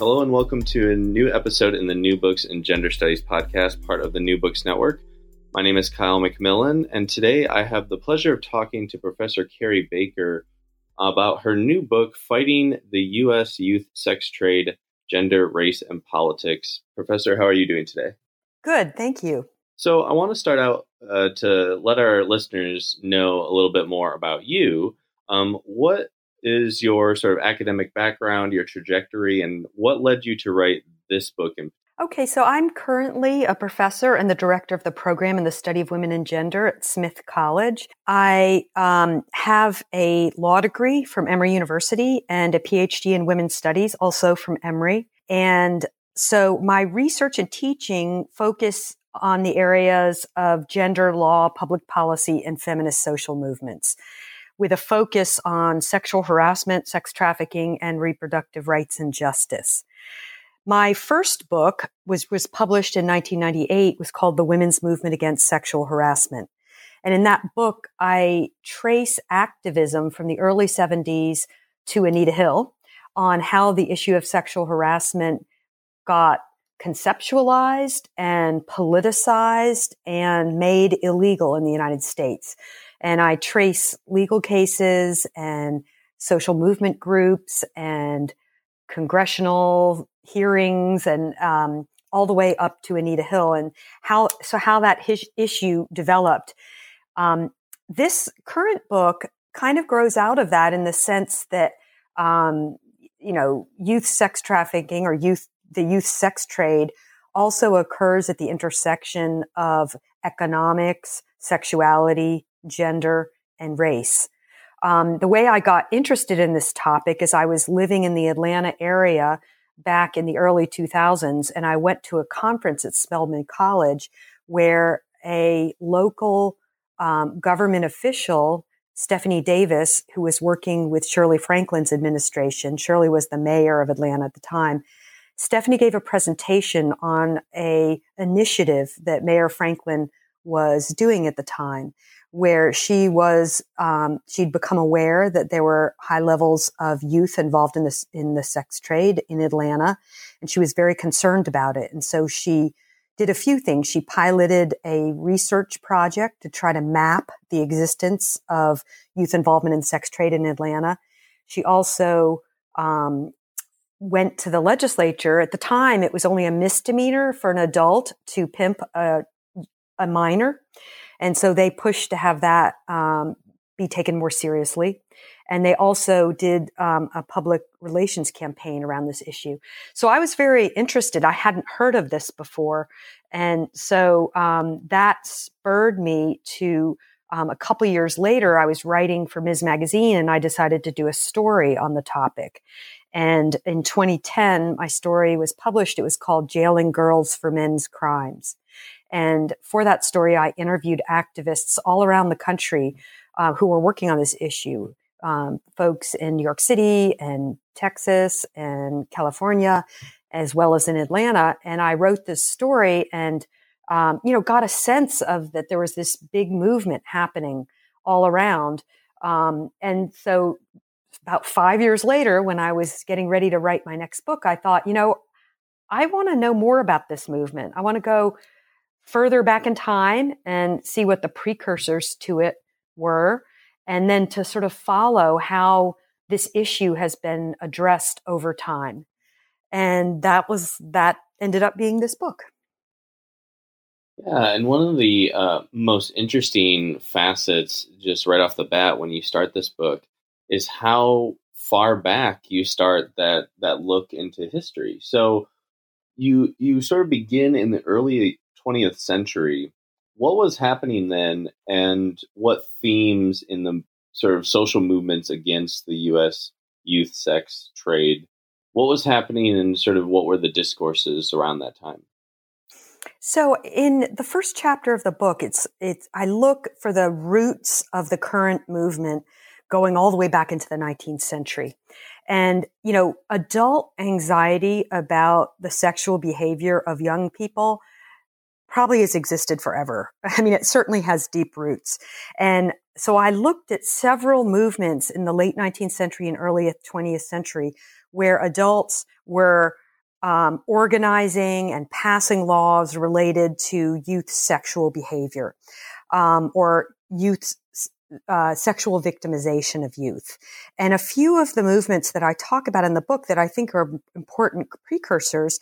Hello and welcome to a new episode in the New Books in Gender Studies podcast, part of the New Books Network. My name is Kyle McMillan, and today I have the pleasure of talking to Professor Carrie Baker about her new book, Fighting the U.S. Youth Sex Trade Gender, Race, and Politics. Professor, how are you doing today? Good, thank you. So, I want to start out uh, to let our listeners know a little bit more about you. Um, what is your sort of academic background, your trajectory, and what led you to write this book in Okay, so I'm currently a professor and the director of the program in the study of women and gender at Smith College. I um, have a law degree from Emory University and a PhD in women's studies, also from Emory. And so my research and teaching focus on the areas of gender law, public policy, and feminist social movements with a focus on sexual harassment, sex trafficking, and reproductive rights and justice. My first book was, was published in 1998, was called The Women's Movement Against Sexual Harassment. And in that book, I trace activism from the early 70s to Anita Hill on how the issue of sexual harassment got conceptualized and politicized and made illegal in the United States. And I trace legal cases and social movement groups and congressional hearings and um, all the way up to Anita Hill and how so how that his, issue developed. Um, this current book kind of grows out of that in the sense that um, you know youth sex trafficking or youth the youth sex trade also occurs at the intersection of economics, sexuality, gender, and race. Um, the way I got interested in this topic is I was living in the Atlanta area back in the early 2000s, and I went to a conference at Spelman College where a local um, government official, Stephanie Davis, who was working with Shirley Franklin's administration, Shirley was the mayor of Atlanta at the time. Stephanie gave a presentation on a initiative that Mayor Franklin was doing at the time where she was um, she'd become aware that there were high levels of youth involved in this in the sex trade in Atlanta, and she was very concerned about it. And so she did a few things. She piloted a research project to try to map the existence of youth involvement in sex trade in Atlanta. She also um, went to the legislature. At the time, it was only a misdemeanor for an adult to pimp a, a minor. And so they pushed to have that um, be taken more seriously. And they also did um, a public relations campaign around this issue. So I was very interested. I hadn't heard of this before. And so um, that spurred me to um, a couple years later, I was writing for Ms. Magazine and I decided to do a story on the topic. And in 2010, my story was published. It was called Jailing Girls for Men's Crimes. And for that story, I interviewed activists all around the country uh, who were working on this issue. Um, folks in New York City and Texas and California, as well as in Atlanta. And I wrote this story and, um, you know, got a sense of that there was this big movement happening all around. Um, and so about five years later, when I was getting ready to write my next book, I thought, you know, I want to know more about this movement. I want to go further back in time and see what the precursors to it were, and then to sort of follow how this issue has been addressed over time. And that was, that ended up being this book. Yeah, and one of the uh, most interesting facets, just right off the bat, when you start this book, is how far back you start that that look into history. So you you sort of begin in the early 20th century. What was happening then, and what themes in the sort of social movements against the U.S. youth sex trade? What was happening, and sort of what were the discourses around that time? So in the first chapter of the book, it's it's I look for the roots of the current movement going all the way back into the 19th century. And, you know, adult anxiety about the sexual behavior of young people probably has existed forever. I mean, it certainly has deep roots. And so I looked at several movements in the late 19th century and early 20th century where adults were um, organizing and passing laws related to youth sexual behavior um, or youth uh, sexual victimization of youth. And a few of the movements that I talk about in the book that I think are important precursors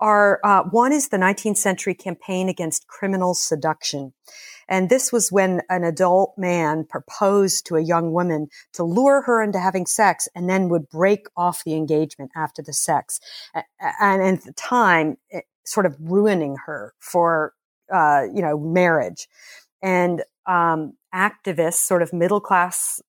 are uh, one is the 19th century campaign against criminal seduction. And this was when an adult man proposed to a young woman to lure her into having sex and then would break off the engagement after the sex. And at the time, sort of ruining her for, uh, you know, marriage. And um, activists, sort of middle class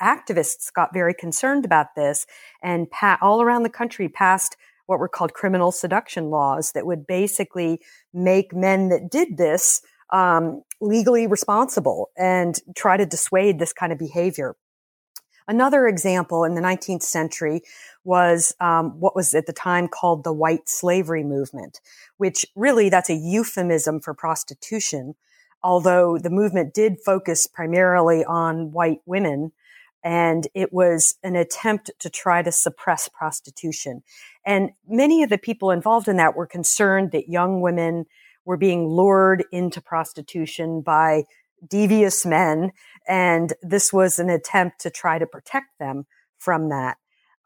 activists, got very concerned about this and pa- all around the country passed what were called criminal seduction laws that would basically make men that did this um, legally responsible and try to dissuade this kind of behavior. Another example in the 19th century was um, what was at the time called the white slavery movement, which really that's a euphemism for prostitution although the movement did focus primarily on white women and it was an attempt to try to suppress prostitution. And many of the people involved in that were concerned that young women were being lured into prostitution by devious men. And this was an attempt to try to protect them from that.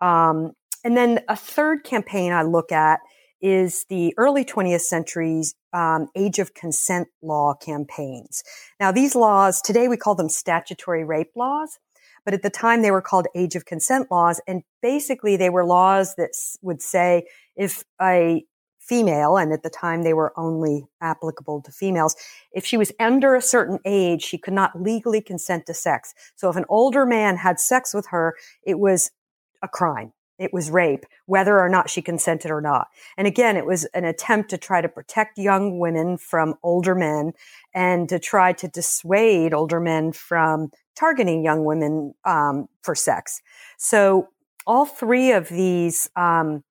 Um, and then a third campaign I look at is the early 20th century's um, age of consent law campaigns. Now, these laws, today we call them statutory rape laws, but at the time they were called age of consent laws. And basically they were laws that would say if a female, and at the time they were only applicable to females, if she was under a certain age, she could not legally consent to sex. So if an older man had sex with her, it was a crime. It was rape, whether or not she consented or not. And again, it was an attempt to try to protect young women from older men and to try to dissuade older men from targeting young women um, for sex. So all three of these um,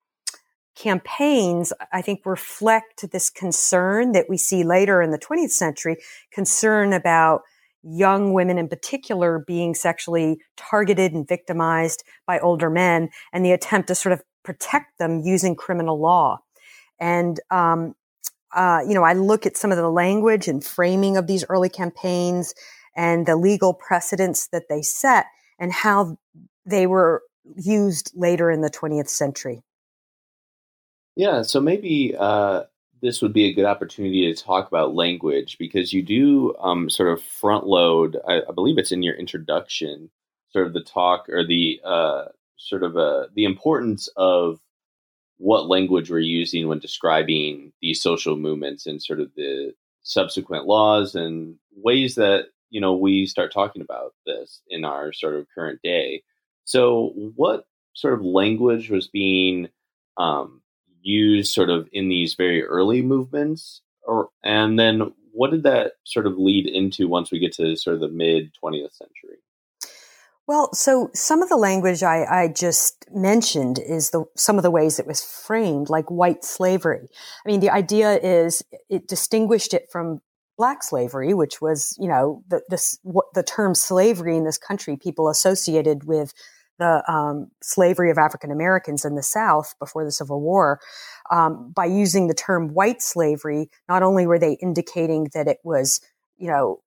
campaigns, I think, reflect this concern that we see later in the 20th century, concern about young women in particular being sexually targeted and victimized by older men and the attempt to sort of protect them using criminal law. And, um, uh, you know, I look at some of the language and framing of these early campaigns and the legal precedents that they set and how they were used later in the 20th century. Yeah, so maybe uh, this would be a good opportunity to talk about language because you do um, sort of front load. I, I, believe it's in your introduction, sort of the talk or the uh, sort of uh, the importance of what language we're using when describing these social movements and sort of the subsequent laws and ways that you know we start talking about this in our sort of current day. So, what sort of language was being um, used sort of in these very early movements or and then what did that sort of lead into once we get to sort of the mid 20th century well, so some of the language I, I, just mentioned is the some of the ways it was framed, like white slavery. I mean, the idea is it distinguished it from black slavery, which was, you know, the the, term slavery in this country people associated with the um, slavery of African Americans in the South before the Civil War. Um, by using the term white slavery, not only were they indicating that it was, you know,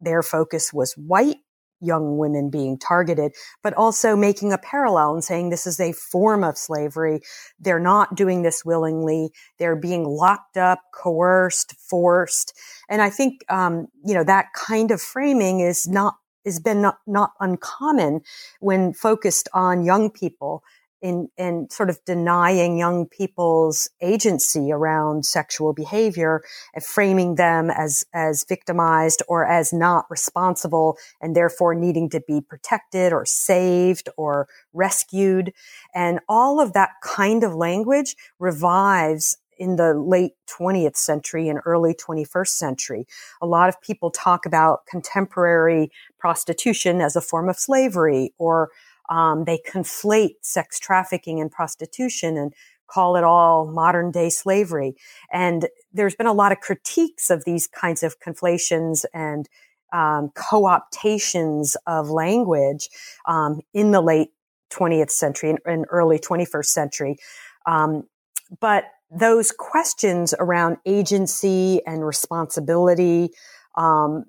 their focus was white young women being targeted, but also making a parallel and saying this is a form of slavery. They're not doing this willingly. They're being locked up, coerced, forced. And I think, um, you know, that kind of framing is not has been not, not uncommon when focused on young people in, in sort of denying young people's agency around sexual behavior and framing them as, as victimized or as not responsible and therefore needing to be protected or saved or rescued. And all of that kind of language revives in the late 20th century and early 21st century. A lot of people talk about contemporary prostitution as a form of slavery, or um, they conflate sex trafficking and prostitution and call it all modern day slavery. And there's been a lot of critiques of these kinds of conflations and um, co-optations of language um, in the late 20th century and, and early 21st century. Um, but those questions around agency and responsibility um,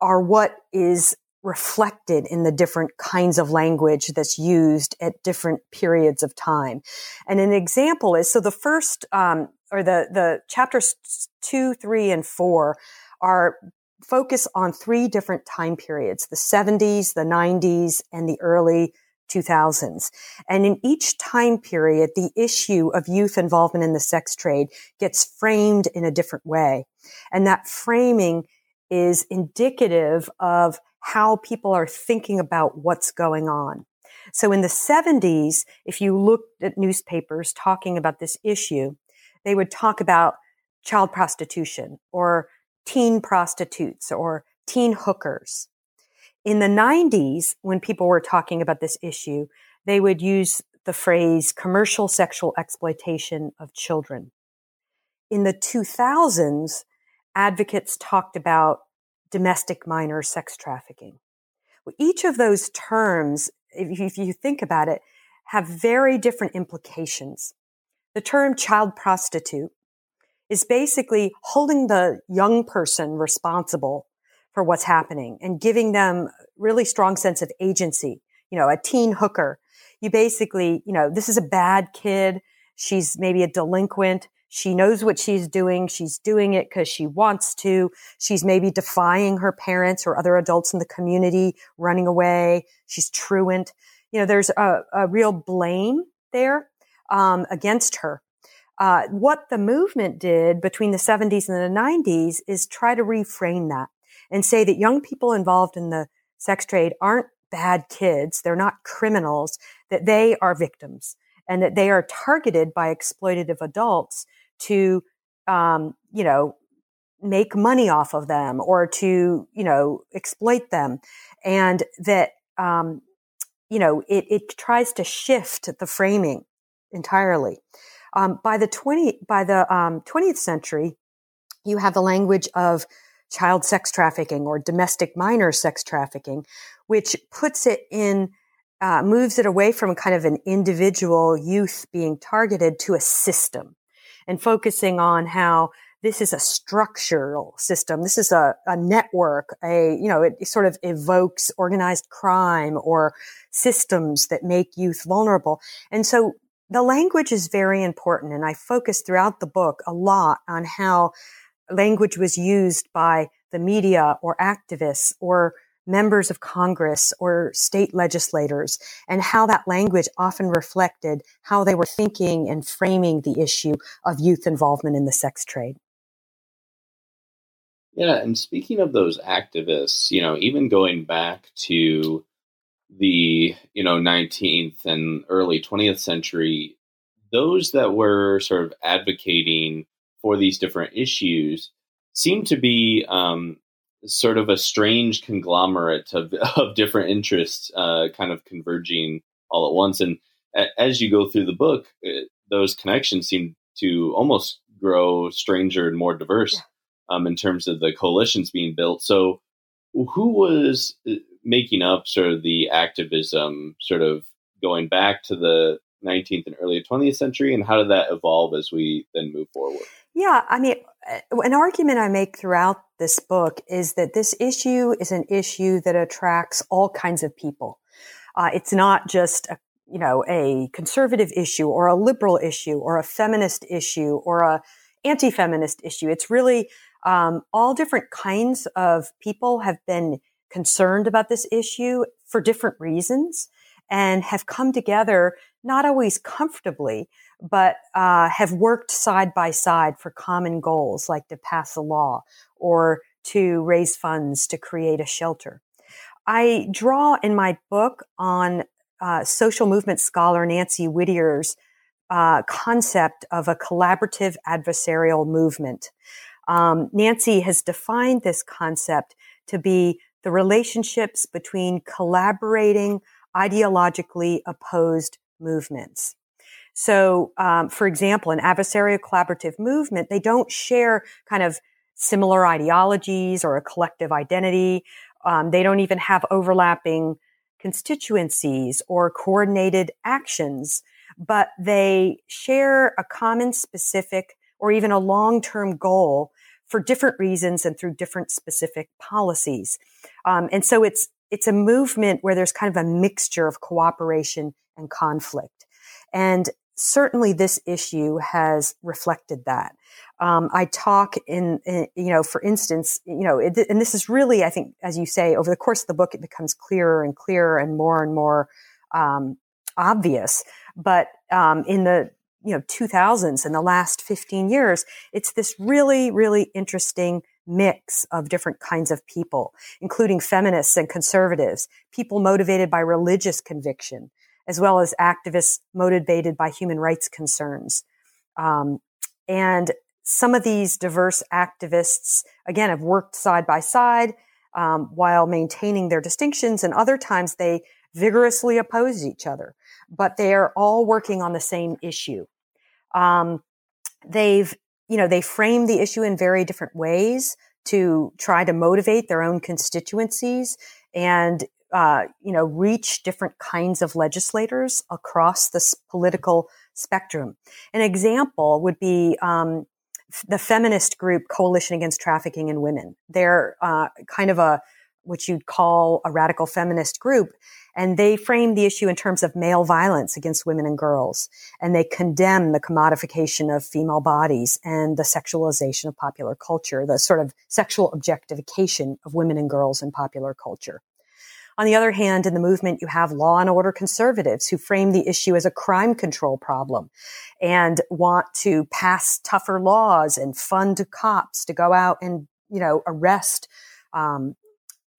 are what is reflected in the different kinds of language that's used at different periods of time. And an example is so the first um, or the the chapters two, three, and four are focus on three different time periods: the 70s, the 90s, and the early 2000s. And in each time period, the issue of youth involvement in the sex trade gets framed in a different way. And that framing is indicative of how people are thinking about what's going on. So in the 70s, if you looked at newspapers talking about this issue, they would talk about child prostitution or teen prostitutes or teen hookers. In the 90s, when people were talking about this issue, they would use the phrase commercial sexual exploitation of children. In the 2000s, advocates talked about domestic minor sex trafficking. Each of those terms, if you think about it, have very different implications. The term child prostitute is basically holding the young person responsible for what's happening and giving them really strong sense of agency. You know, a teen hooker. You basically, you know, this is a bad kid. She's maybe a delinquent. She knows what she's doing. She's doing it because she wants to. She's maybe defying her parents or other adults in the community, running away. She's truant. You know, there's a, a real blame there um, against her. Uh, what the movement did between the 70s and the 90s is try to reframe that and say that young people involved in the sex trade aren't bad kids. They're not criminals, that they are victims and that they are targeted by exploitative adults to, um, you know, make money off of them or to, you know, exploit them. And that, um, you know, it, it tries to shift the framing entirely. Um, by the 20, by the um, 20th century, you have the language of child sex trafficking or domestic minor sex trafficking, which puts it in uh, moves it away from kind of an individual youth being targeted to a system and focusing on how this is a structural system. This is a, a network, a, you know, it sort of evokes organized crime or systems that make youth vulnerable. And so the language is very important. And I focus throughout the book a lot on how language was used by the media or activists or members of Congress or state legislators and how that language often reflected how they were thinking and framing the issue of youth involvement in the sex trade. Yeah, and speaking of those activists, you know, even going back to the, you know, 19th and early 20th century, those that were sort of advocating for these different issues seem to be um, sort of a strange conglomerate of, of different interests uh, kind of converging all at once. And a- as you go through the book, it, uh, those connections seem to almost grow stranger and more diverse yeah. um, in terms of the coalitions being built. So, who was uh, making up sort of the activism, sort of going back to the 19th and early 20th century, and how did that evolve as we then move forward? Yeah, I mean, uh, an argument I make throughout this book is that this issue is an issue that attracts all kinds of people. Uh, it's not just a you know a conservative issue or a liberal issue or a feminist issue or a anti-feminist issue. It's really um, all different kinds of people have been concerned about this issue for different reasons and have come together not always comfortably, but uh, have worked side by side for common goals like to pass a law or to raise funds to create a shelter. I draw in my book on uh, social movement scholar Nancy Whittier's uh, concept of a collaborative adversarial movement. Um, Nancy has defined this concept to be the relationships between collaborating ideologically opposed movements. So, um, for example, an adversarial collaborative movement, they don't share kind of similar ideologies or a collective identity. Um, they don't even have overlapping constituencies or coordinated actions, but they share a common specific or even a long-term goal for different reasons and through different specific policies. Um, and so it's it's a movement where there's kind of a mixture of cooperation and conflict. And certainly this issue has reflected that. Um, I talk in, in, you know, for instance, you know, it, and this is really, I think, as you say, over the course of the book, it becomes clearer and clearer and more and more um, obvious. But um, in the you know 2000s in the last 15 years, it's this really, really interesting mix of different kinds of people, including feminists and conservatives, people motivated by religious conviction, as well as activists motivated by human rights concerns. Um, and some of these diverse activists, again, have worked side by side um, while maintaining their distinctions, and other times they vigorously oppose each other, but they are all working on the same issue. Um, they've you know, they frame the issue in very different ways to try to motivate their own constituencies and, uh, you know, reach different kinds of legislators across this political spectrum. An example would be um, the feminist group Coalition Against Trafficking in Women. They're uh, kind of a what you'd call a radical feminist group, and they frame the issue in terms of male violence against women and girls. And they condemn the commodification of female bodies and the sexualization of popular culture, the sort of sexual objectification of women and girls in popular culture. On the other hand, in the movement, you have law and order conservatives who frame the issue as a crime control problem and want to pass tougher laws and fund cops to go out and, you know, arrest um,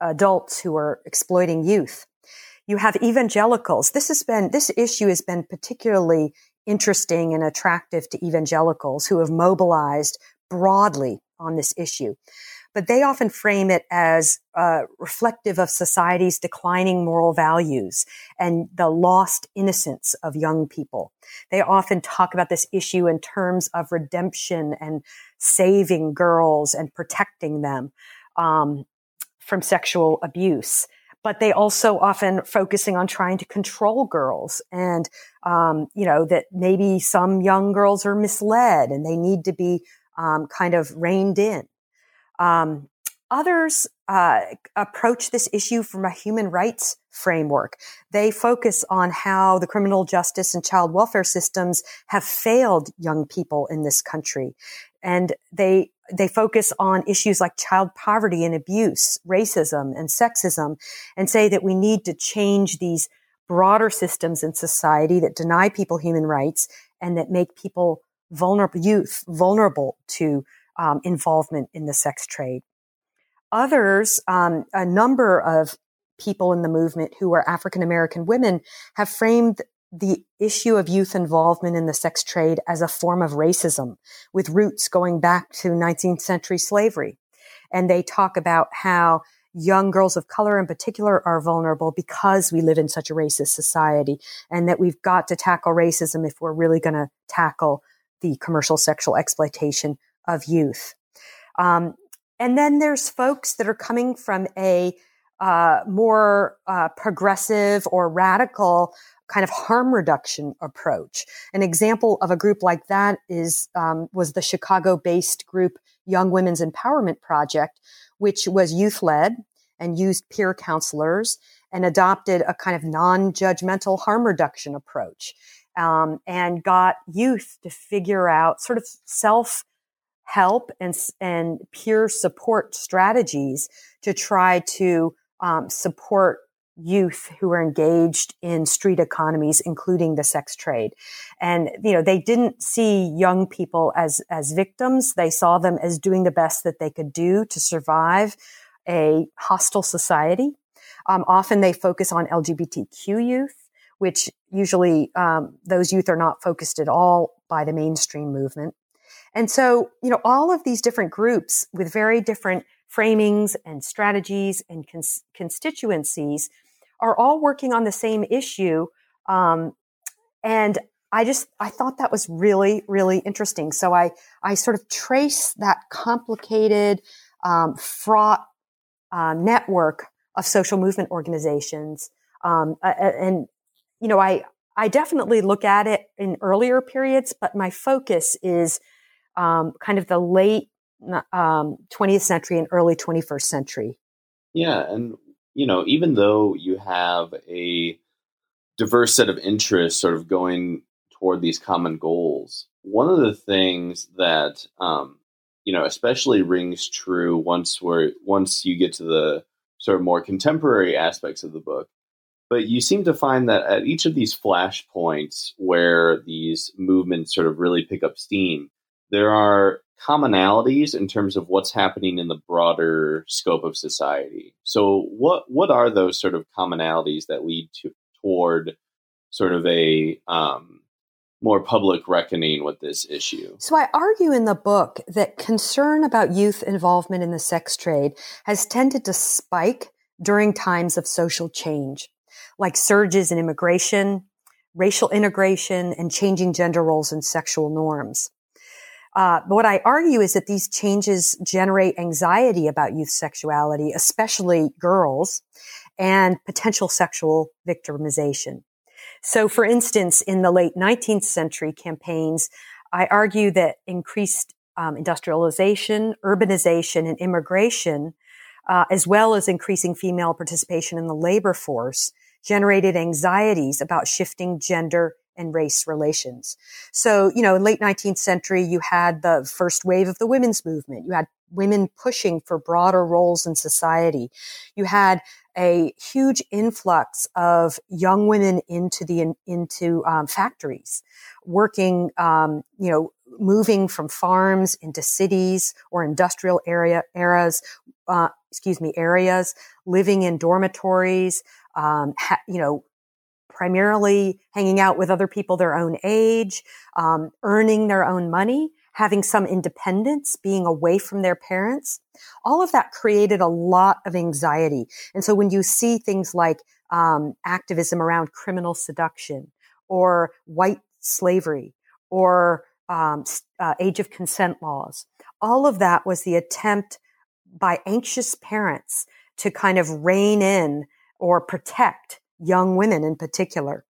adults who are exploiting youth. You have evangelicals. This has been, this issue has been particularly interesting and attractive to evangelicals who have mobilized broadly on this issue. But they often frame it as uh, reflective of society's declining moral values and the lost innocence of young people. They often talk about this issue in terms of redemption and saving girls and protecting them um, from sexual abuse but they also often focusing on trying to control girls and um, you know that maybe some young girls are misled and they need to be um, kind of reined in um, others uh, approach this issue from a human rights framework. They focus on how the criminal justice and child welfare systems have failed young people in this country. And they they focus on issues like child poverty and abuse, racism and sexism, and say that we need to change these broader systems in society that deny people human rights and that make people vulnerable, youth vulnerable to um, involvement in the sex trade. Others, um, a number of people in the movement who are African American women have framed the issue of youth involvement in the sex trade as a form of racism with roots going back to 19th century slavery. And they talk about how young girls of color in particular are vulnerable because we live in such a racist society and that we've got to tackle racism if we're really going to tackle the commercial sexual exploitation of youth. Um, and then there's folks that are coming from a uh, more uh, progressive or radical kind of harm reduction approach. An example of a group like that is um, was the Chicago-based group Young Women's Empowerment Project, which was youth-led and used peer counselors and adopted a kind of non-judgmental harm reduction approach, um, and got youth to figure out sort of self help and and peer support strategies to try to um, support youth who are engaged in street economies, including the sex trade. And, you know, they didn't see young people as, as victims. They saw them as doing the best that they could do to survive a hostile society. Um, often they focus on LGBTQ youth, which usually um, those youth are not focused at all by the mainstream movement. And so, you know, all of these different groups with very different framings and strategies and cons- constituencies are all working on the same issue. Um, and I just, I thought that was really, really interesting. So I, I sort of trace that complicated, um, fraught, uh, network of social movement organizations. Um, and, you know, I, I definitely look at it in earlier periods, but my focus is um, kind of the late um, 20th century and early 21st century. Yeah, and you know, even though you have a diverse set of interests, sort of going toward these common goals, one of the things that um, you know especially rings true once we're once you get to the sort of more contemporary aspects of the book but you seem to find that at each of these flashpoints where these movements sort of really pick up steam, there are commonalities in terms of what's happening in the broader scope of society. So, what what are those sort of commonalities that lead to toward sort of a um, more public reckoning with this issue? So, I argue in the book that concern about youth involvement in the sex trade has tended to spike during times of social change like surges in immigration, racial integration, and changing gender roles and sexual norms. Uh, what I argue is that these changes generate anxiety about youth sexuality, especially girls, and potential sexual victimization. So, for instance, in the late 19th century campaigns, I argue that increased um, industrialization, urbanization, and immigration, uh, as well as increasing female participation in the labor force, generated anxieties about shifting gender and race relations. So, you know, in late 19th century, you had the first wave of the women's movement. You had women pushing for broader roles in society. You had a huge influx of young women into the into um, factories, working, um, you know, moving from farms into cities or industrial area eras, uh, excuse me, areas, living in dormitories, um, ha- you know, primarily hanging out with other people their own age, um, earning their own money, having some independence, being away from their parents. All of that created a lot of anxiety. And so when you see things like um, activism around criminal seduction or white slavery or um, uh, age of consent laws, all of that was the attempt by anxious parents to kind of rein in or protect young women in particular.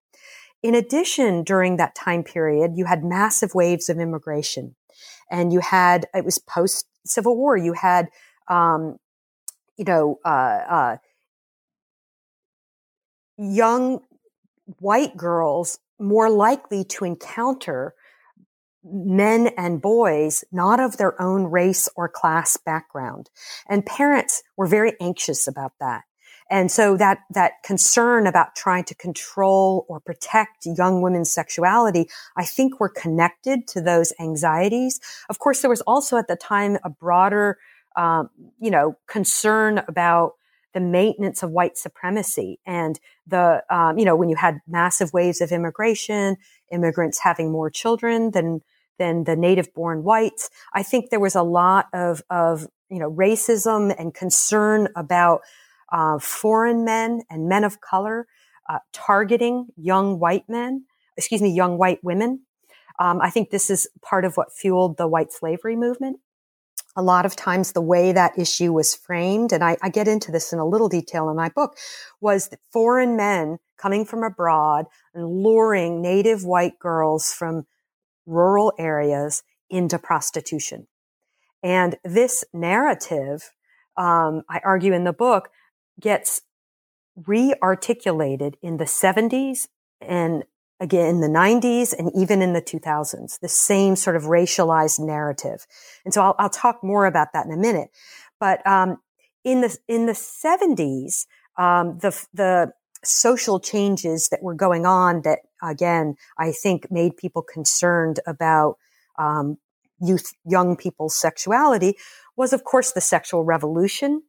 In addition, during that time period, you had massive waves of immigration and you had, it was post Civil War, you had, um, you know, uh, uh, young white girls more likely to encounter men and boys not of their own race or class background. And parents were very anxious about that. And so that, that concern about trying to control or protect young women's sexuality, I think were connected to those anxieties. Of course, there was also at the time a broader, um, you know, concern about the maintenance of white supremacy and the, um, you know, when you had massive waves of immigration, immigrants having more children than, than the native born whites. I think there was a lot of, of, you know, racism and concern about uh, foreign men and men of color uh, targeting young white men, excuse me, young white women. Um, I think this is part of what fueled the white slavery movement. A lot of times, the way that issue was framed, and I, I get into this in a little detail in my book, was that foreign men coming from abroad and luring native white girls from rural areas into prostitution. And this narrative, um, I argue in the book, gets re-articulated in the 70s and again in the 90s and even in the 2000s the same sort of racialized narrative. And so i'll, I'll talk more about that in a minute. But um, in the in the 70s um, the the social changes that were going on that again i think made people concerned about um, youth young people's sexuality was of course the sexual revolution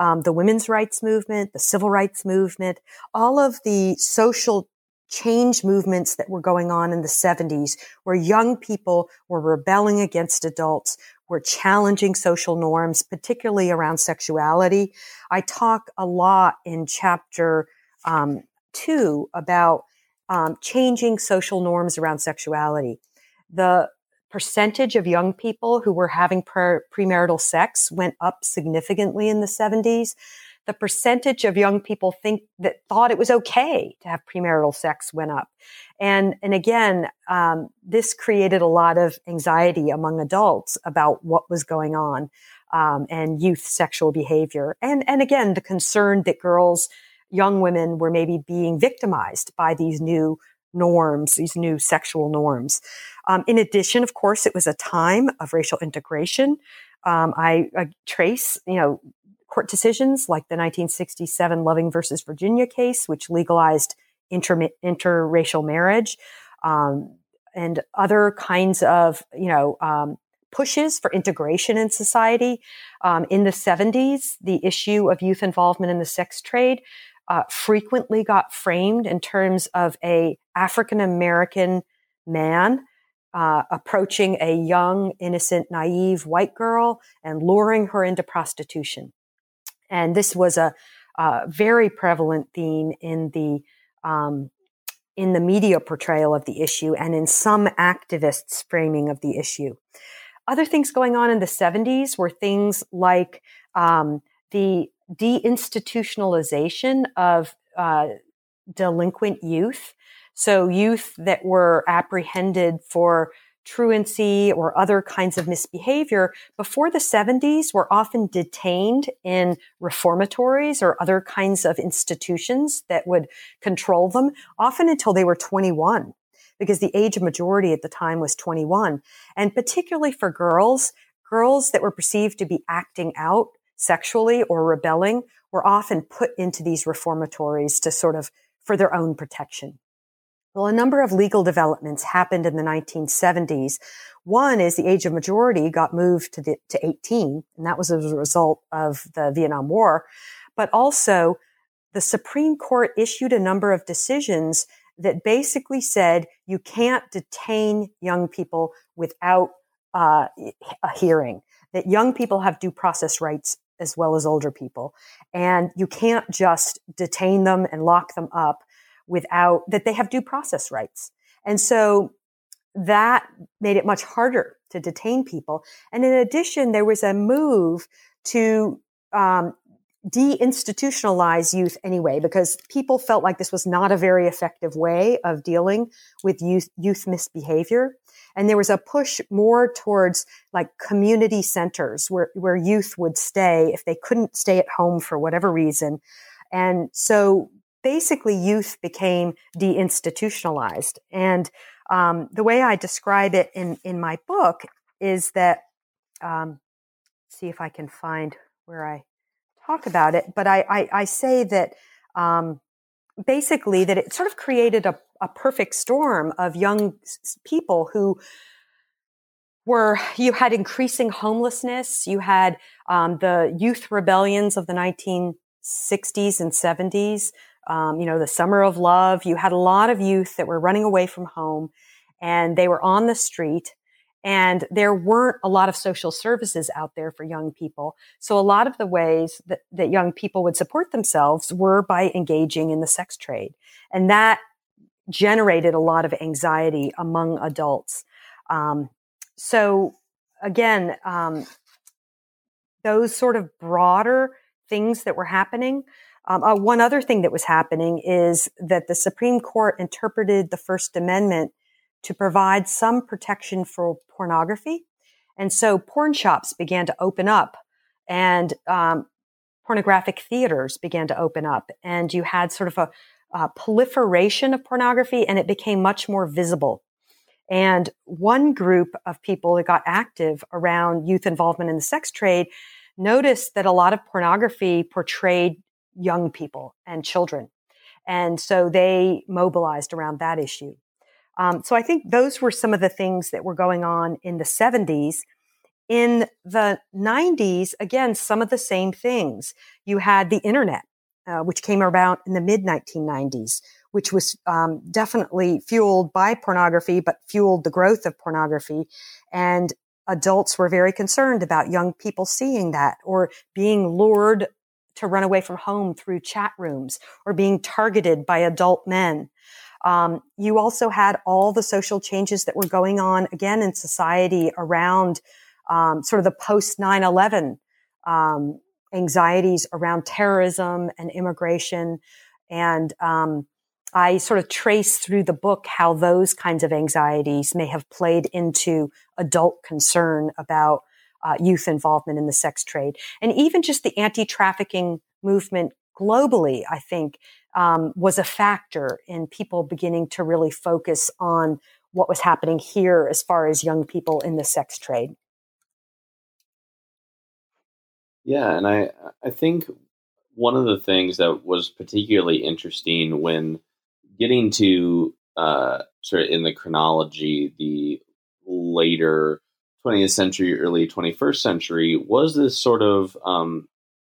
um, the women's rights movement, the civil rights movement, all of the social change movements that were going on in the 70s where young people were rebelling against adults, were challenging social norms, particularly around sexuality. I talk a lot in chapter um, two about um, changing social norms around sexuality. The percentage of young people who were having pre- premarital sex went up significantly in the 70s. the percentage of young people think that thought it was okay to have premarital sex went up. And, and again, um, this created a lot of anxiety among adults about what was going on, um, and youth sexual behavior. And, and again, the concern that girls, young women were maybe being victimized by these new norms, these new sexual norms. Um, in addition, of course, it was a time of racial integration. Um, I, I, trace, you know, court decisions like the 1967 Loving versus Virginia case, which legalized inter- interracial marriage, um, and other kinds of, you know, um, pushes for integration in society. Um, in the 70s, the issue of youth involvement in the sex trade uh, frequently got framed in terms of a African American man uh, approaching a young, innocent, naive white girl and luring her into prostitution. And this was a, a very prevalent theme in the um, in the media portrayal of the issue and in some activists' framing of the issue. Other things going on in the 70s were things like um, the deinstitutionalization of uh, delinquent youth. So youth that were apprehended for truancy or other kinds of misbehavior before the 70s were often detained in reformatories or other kinds of institutions that would control them, often until they were 21 because the age of majority at the time was 21. And particularly for girls, girls that were perceived to be acting out sexually or rebelling were often put into these reformatories to sort of for their own protection. Well, a number of legal developments happened in the 1970s. One is the age of majority got moved to, the, to 18, and that was as a result of the Vietnam War. But also, the Supreme Court issued a number of decisions that basically said you can't detain young people without uh, a hearing, that young people have due process rights as well as older people. And you can't just detain them and lock them up without that they have due process rights. And so that made it much harder to detain people. And in addition, there was a move to um, deinstitutionalize youth anyway, because people felt like this was not a very effective way of dealing with youth, youth misbehavior. And there was a push more towards like community centers where, where youth would stay if they couldn't stay at home for whatever reason. And so basically youth became deinstitutionalized. And um, the way I describe it in, in my book is that, um, see if I can find where I talk about it, but I, I, I say that um, basically that it sort of created a, a perfect storm of young people who were you had increasing homelessness you had um, the youth rebellions of the 1960s and 70s um, you know, the summer of love. You had a lot of youth that were running away from home and they were on the street and there weren't a lot of social services out there for young people. So a lot of the ways that, that young people would support themselves were by engaging in the sex trade. And that generated a lot of anxiety among adults. Um, so again, um, those sort of broader things that were happening um, uh, one other thing that was happening is that the Supreme Court interpreted the First Amendment to provide some protection for pornography. And so porn shops began to open up and um, pornographic theaters began to open up. And you had sort of a, a proliferation of pornography and it became much more visible. And one group of people that got active around youth involvement in the sex trade noticed that a lot of pornography portrayed young people and children. And so they mobilized around that issue. Um, so I think those were some of the things that were going on in the 70s. In the 90s, again, some of the same things. You had the internet, uh, which came about in the mid 1990s, which was um, definitely fueled by pornography, but fueled the growth of pornography. And adults were very concerned about young people seeing that or being lured to run away from home through chat rooms or being targeted by adult men. Um, you also had all the social changes that were going on again in society around um, sort of the post 9 11 um, anxieties around terrorism and immigration. And um, I sort of trace through the book how those kinds of anxieties may have played into adult concern about uh, youth involvement in the sex trade. And even just the anti trafficking movement globally, I think, um, was a factor in people beginning to really focus on what was happening here as far as young people in the sex trade. Yeah, and I I think one of the things that was particularly interesting when getting to uh, sort of in the chronology the later 20th century, early 21st century was this sort of um,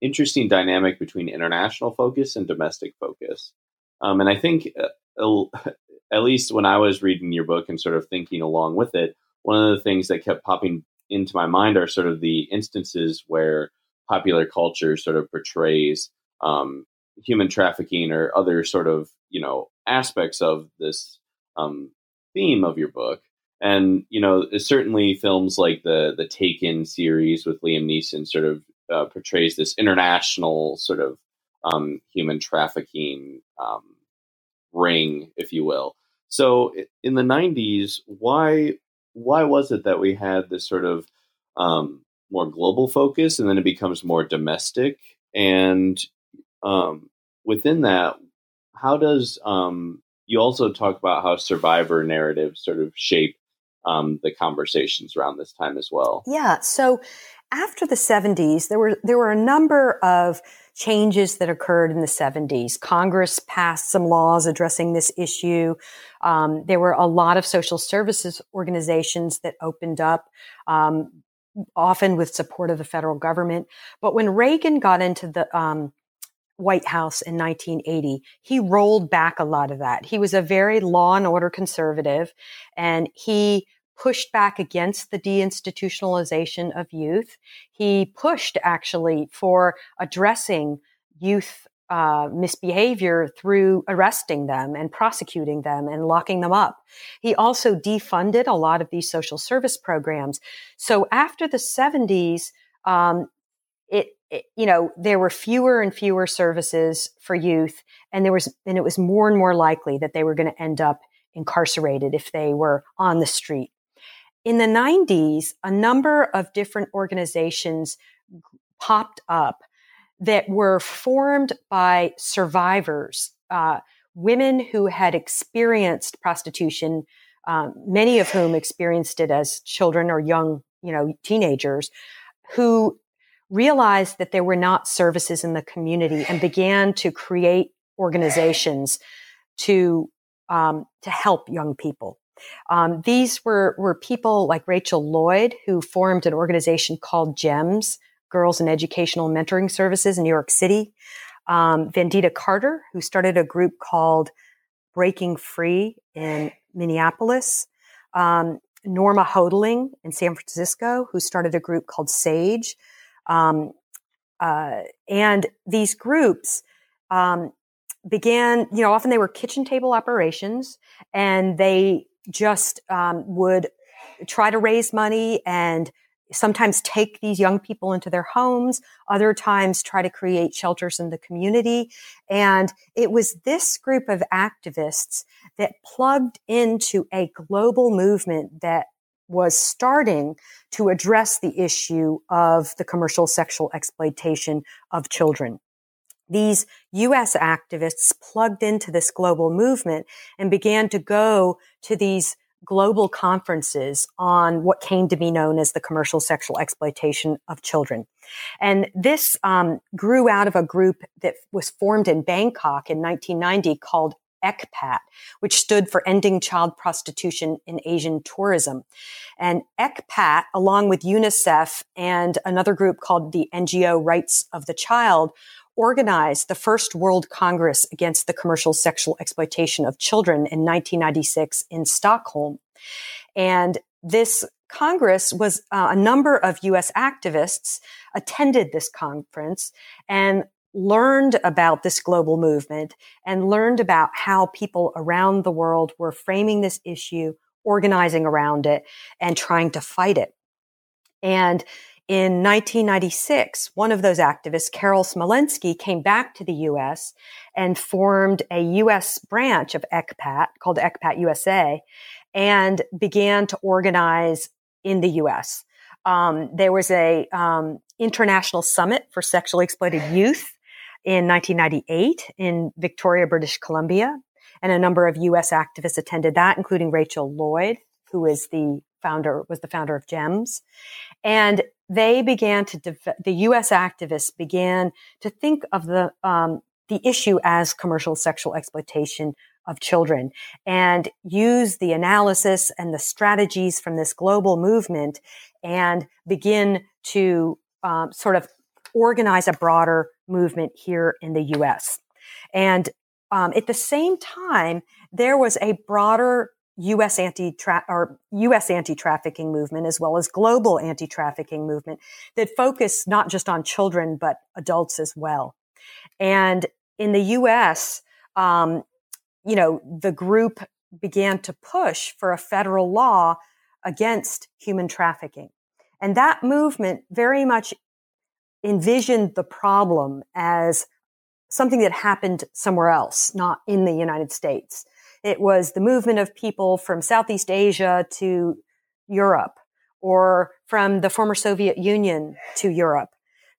interesting dynamic between international focus and domestic focus. Um, and I think, uh, at least when I was reading your book and sort of thinking along with it, one of the things that kept popping into my mind are sort of the instances where popular culture sort of portrays um, human trafficking or other sort of you know aspects of this um, theme of your book. And you know, certainly films like the the Taken series with Liam Neeson sort of uh, portrays this international sort of um, human trafficking um, ring, if you will. So in the '90s, why why was it that we had this sort of um, more global focus, and then it becomes more domestic? And um, within that, how does um, you also talk about how survivor narratives sort of shape um, the conversations around this time as well? Yeah. So after the 70s, there were there were a number of changes that occurred in the 70s. Congress passed some laws addressing this issue. Um, there were a lot of social services organizations that opened up. Um, often with support of the federal government. But when Reagan got into the um, White House in 1980, he rolled back a lot of that. He was a very law and order conservative, and he pushed back against the deinstitutionalization of youth. He pushed actually for addressing youth uh, misbehavior through arresting them and prosecuting them and locking them up. He also defunded a lot of these social service programs. So after the 70s, um, it, you know, there were fewer and fewer services for youth, and there was, and it was more and more likely that they were going to end up incarcerated if they were on the street. In the 90s, a number of different organizations popped up that were formed by survivors, uh, women who had experienced prostitution, um, many of whom experienced it as children or young, you know, teenagers, who realized that there were not services in the community and began to create organizations to um, to help young people. Um, these were were people like Rachel Lloyd, who formed an organization called GEMS, Girls in Educational Mentoring Services in New York City. Um, Vednita Carter, who started a group called Breaking Free in Minneapolis. Um, Norma Hotaling in San Francisco, who started a group called SAGE. Um, uh, and these groups um, began, you know, often they were kitchen table operations and they just um, would try to raise money and sometimes take these young people into their homes, other times try to create shelters in the community. And it was this group of activists that plugged into a global movement that was starting to address the issue of the commercial sexual exploitation of children. These US activists plugged into this global movement and began to go to these global conferences on what came to be known as the commercial sexual exploitation of children. And this um, grew out of a group that was formed in Bangkok in 1990 called ECPAT, which stood for Ending Child Prostitution in Asian Tourism. And ECPAT, along with UNICEF and another group called the NGO Rights of the Child, organized the first World Congress against the commercial sexual exploitation of children in 1996 in Stockholm. And this Congress was uh, a number of US activists attended this conference and learned about this global movement and learned about how people around the world were framing this issue, organizing around it, and trying to fight it. And in 1996, one of those activists, Carol Smolenski, came back to the U.S. and formed a U.S. branch of ECPAT called ECPAT USA and began to organize in the U.S. Um, there was a um, international summit for sexually exploited youth in 1998 in Victoria, British Columbia, and a number of U.S. activists attended that, including Rachel Lloyd, who is the founder was the founder of GEMS, and they began to the U.S. activists began to think of the um, the issue as commercial sexual exploitation of children and use the analysis and the strategies from this global movement and begin to um, sort of organize a broader movement here in the U.S. And um, at the same time, there was a broader U.S. anti or U.S. anti-trafficking movement as well as global anti-trafficking movement that focused not just on children but adults as well. And in the U.S., um, you know, the group began to push for a federal law against human trafficking, and that movement very much envisioned the problem as something that happened somewhere else, not in the United States. It was the movement of people from Southeast Asia to Europe or from the former Soviet Union to Europe.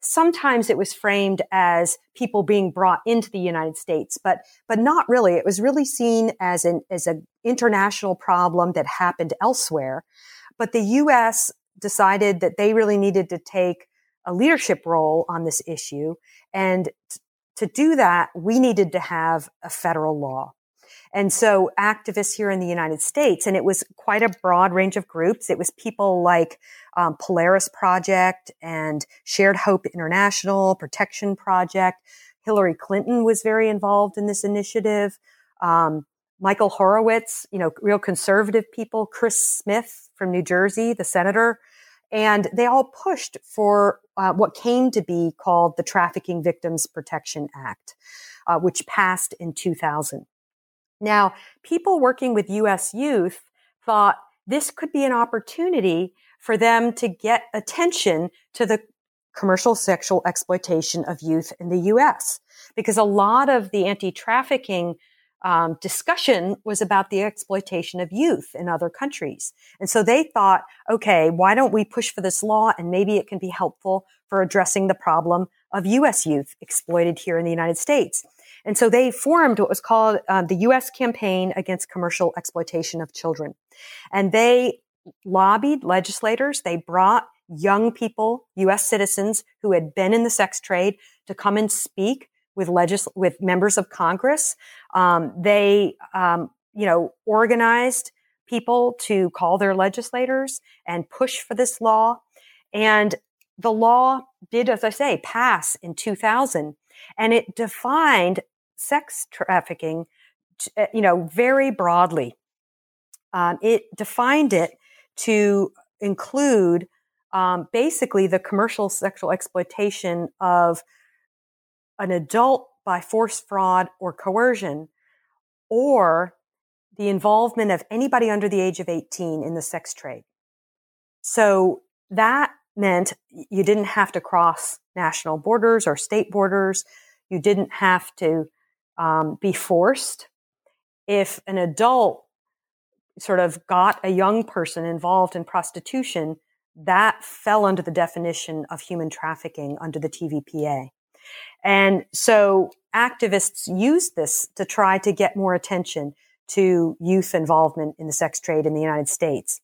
Sometimes it was framed as people being brought into the United States, but, but not really. It was really seen as an, as an international problem that happened elsewhere. But the U.S. decided that they really needed to take a leadership role on this issue. And t- to do that, we needed to have a federal law. And so activists here in the United States, and it was quite a broad range of groups. It was people like um, Polaris Project and Shared Hope International, Protection Project. Hillary Clinton was very involved in this initiative. Um, Michael Horowitz, you know, real conservative people, Chris Smith from New Jersey, the senator, and they all pushed for uh, what came to be called the Trafficking Victims Protection Act, uh, which passed in 2000. Now, people working with U.S. youth thought this could be an opportunity for them to get attention to the commercial sexual exploitation of youth in the U.S. Because a lot of the anti-trafficking um, discussion was about the exploitation of youth in other countries. And so they thought, okay, why don't we push for this law and maybe it can be helpful for addressing the problem of U.S. youth exploited here in the United States. And so they formed what was called uh, the U.S. Campaign Against Commercial Exploitation of Children. And they lobbied legislators. They brought young people, U.S. citizens who had been in the sex trade to come and speak with legis- with members of Congress. Um, they, um, you know, organized people to call their legislators and push for this law. And the law did, as I say, pass in 2000, and it defined sex trafficking, uh, you know, very broadly. Um, it defined it to include um, basically the commercial sexual exploitation of an adult by force, fraud, or coercion, or the involvement of anybody under the age of 18 in the sex trade. So that meant you didn't have to cross national borders or state borders. You didn't have to um, be forced. If an adult sort of got a young person involved in prostitution, that fell under the definition of human trafficking under the TVPA. And so activists used this to try to get more attention to youth involvement in the sex trade in the United States.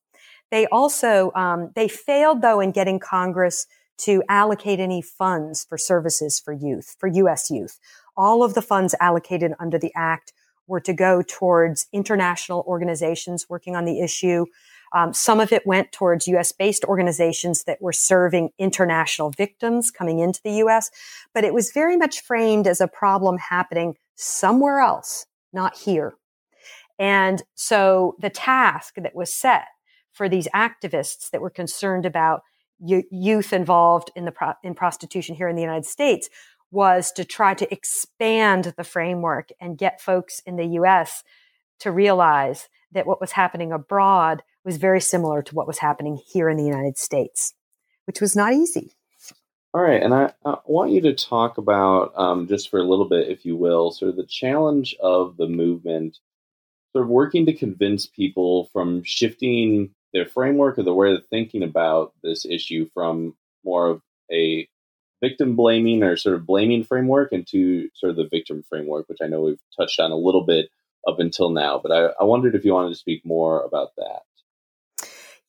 They also, um, they failed though in getting Congress to allocate any funds for services for youth, for U.S. youth. All of the funds allocated under the act were to go towards international organizations working on the issue, um, some of it went towards U.S. based organizations that were serving international victims coming into the U.S., but it was very much framed as a problem happening somewhere else, not here. And so the task that was set for these activists that were concerned about youth involved in the pro- in prostitution here in the United States was to try to expand the framework and get folks in the US to realize that what was happening abroad was very similar to what was happening here in the United States, which was not easy. All right, and I, I want you to talk about um, just for a little bit, if you will, sort of the challenge of the movement, sort of working to convince people from shifting their framework or the way they're thinking about this issue from more of a victim blaming or sort of blaming framework into sort of the victim framework, which I know we've touched on a little bit up until now. But I, I wondered if you wanted to speak more about that.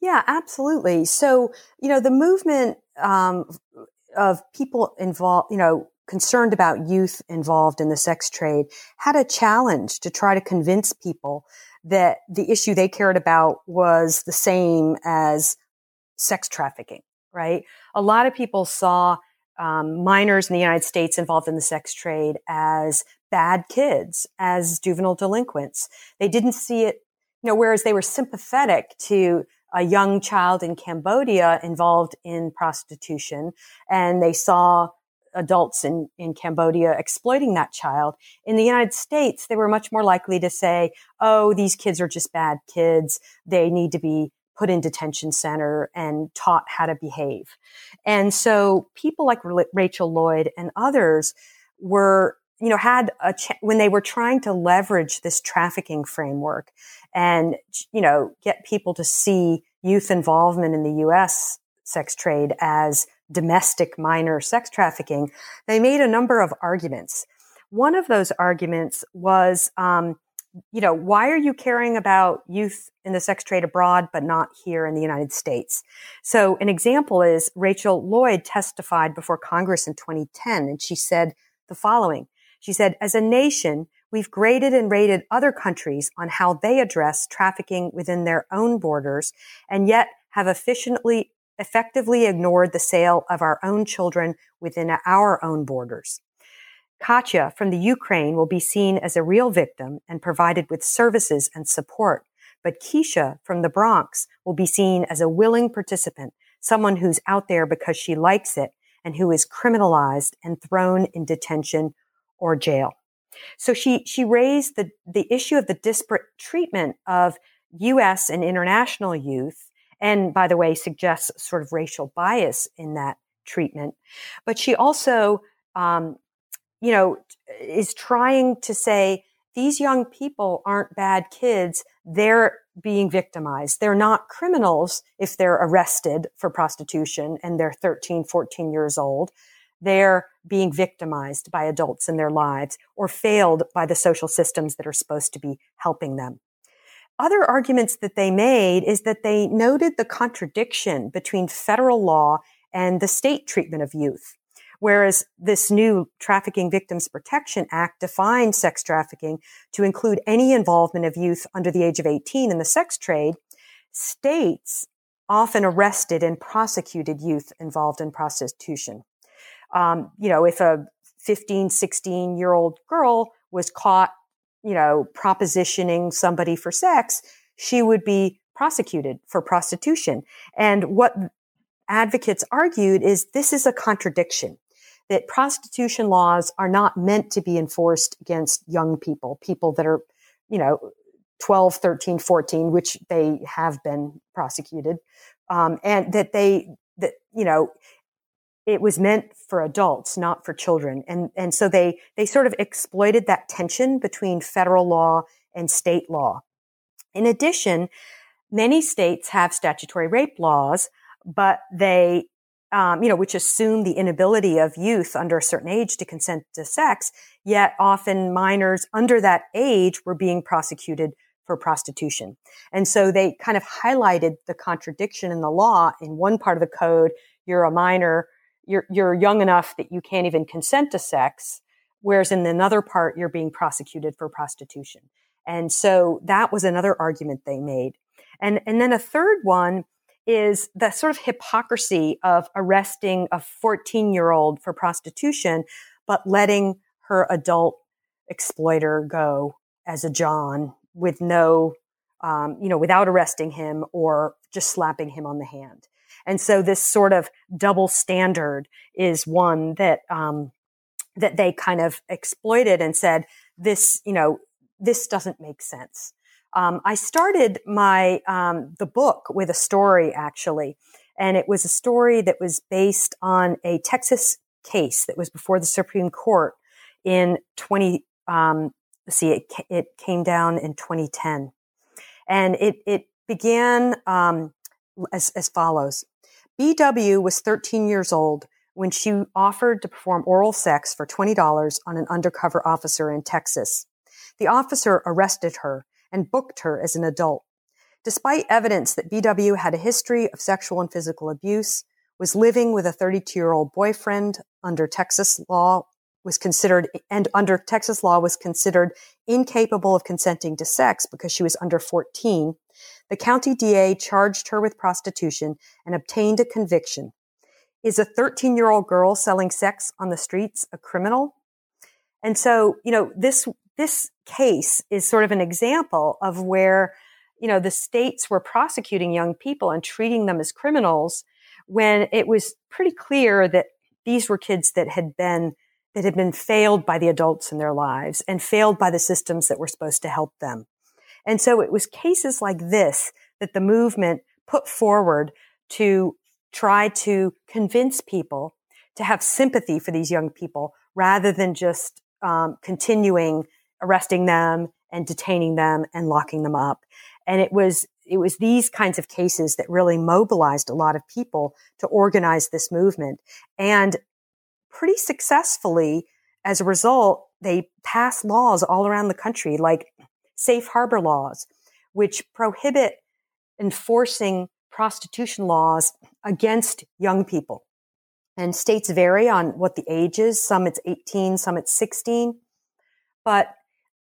Yeah, absolutely. So, you know, the movement um, of people involved, you know, concerned about youth involved in the sex trade had a challenge to try to convince people that the issue they cared about was the same as sex trafficking, right? A lot of people saw um, minors in the United States involved in the sex trade as bad kids, as juvenile delinquents. They didn't see it, you know, whereas they were sympathetic to a young child in Cambodia involved in prostitution and they saw adults in, in Cambodia exploiting that child. In the United States, they were much more likely to say, oh, these kids are just bad kids. They need to be put in detention center and taught how to behave. And so people like Rachel Lloyd and others were, you know, had a, ch- when they were trying to leverage this trafficking framework and, you know, get people to see youth involvement in the U.S. sex trade as domestic minor sex trafficking, they made a number of arguments. One of those arguments was, um, you know, why are you caring about youth in the sex trade abroad, but not here in the United States? So an example is Rachel Lloyd testified before Congress in 2010, and she said the following. She said, as a nation, we've graded and rated other countries on how they address trafficking within their own borders, and yet have efficiently effectively ignored the sale of our own children within our own borders. Katya from the Ukraine will be seen as a real victim and provided with services and support. But Keisha from the Bronx will be seen as a willing participant, someone who's out there because she likes it and who is criminalized and thrown in detention or jail. So she, she raised the, the issue of the disparate treatment of U.S. and international youth and by the way, suggests sort of racial bias in that treatment. But she also, um, you know, is trying to say these young people aren't bad kids. They're being victimized. They're not criminals if they're arrested for prostitution and they're 13, 14 years old. They're being victimized by adults in their lives or failed by the social systems that are supposed to be helping them other arguments that they made is that they noted the contradiction between federal law and the state treatment of youth. Whereas this new Trafficking Victims Protection Act defined sex trafficking to include any involvement of youth under the age of 18 in the sex trade, states often arrested and prosecuted youth involved in prostitution. Um, you know, if a 15, 16 year old girl was caught you know, propositioning somebody for sex, she would be prosecuted for prostitution. And what advocates argued is this is a contradiction that prostitution laws are not meant to be enforced against young people, people that are, you know, 12, 13, 14, which they have been prosecuted. Um, and that they, that, you know, it was meant for adults, not for children. And, and so they, they sort of exploited that tension between federal law and state law. In addition, many states have statutory rape laws, but they, um, you know, which assume the inability of youth under a certain age to consent to sex, yet often minors under that age were being prosecuted for prostitution. And so they kind of highlighted the contradiction in the law. In one part of the code, you're a minor you're, you're young enough that you can't even consent to sex. Whereas in another part, you're being prosecuted for prostitution. And so that was another argument they made. And, and then a third one is the sort of hypocrisy of arresting a 14 year old for prostitution, but letting her adult exploiter go as a John with no, um, you know, without arresting him or just slapping him on the hand. And so this sort of double standard is one that, um, that they kind of exploited and said, this, you know, this doesn't make sense. Um, I started my, um, the book with a story actually. And it was a story that was based on a Texas case that was before the Supreme Court in 20, um, see, it, it came down in 2010. And it, it began um, as, as follows. BW was 13 years old when she offered to perform oral sex for $20 on an undercover officer in Texas. The officer arrested her and booked her as an adult. Despite evidence that BW had a history of sexual and physical abuse, was living with a 32 year old boyfriend under Texas law was considered and under Texas law was considered incapable of consenting to sex because she was under 14. The county DA charged her with prostitution and obtained a conviction. Is a 13 year old girl selling sex on the streets a criminal? And so, you know, this, this case is sort of an example of where, you know, the states were prosecuting young people and treating them as criminals when it was pretty clear that these were kids that had been that had been failed by the adults in their lives and failed by the systems that were supposed to help them. And so it was cases like this that the movement put forward to try to convince people to have sympathy for these young people rather than just um, continuing arresting them and detaining them and locking them up. And it was it was these kinds of cases that really mobilized a lot of people to organize this movement. And pretty successfully, as a result, they passed laws all around the country, like safe harbor laws, which prohibit enforcing prostitution laws against young people. And states vary on what the age is. Some it's 18, some it's 16. But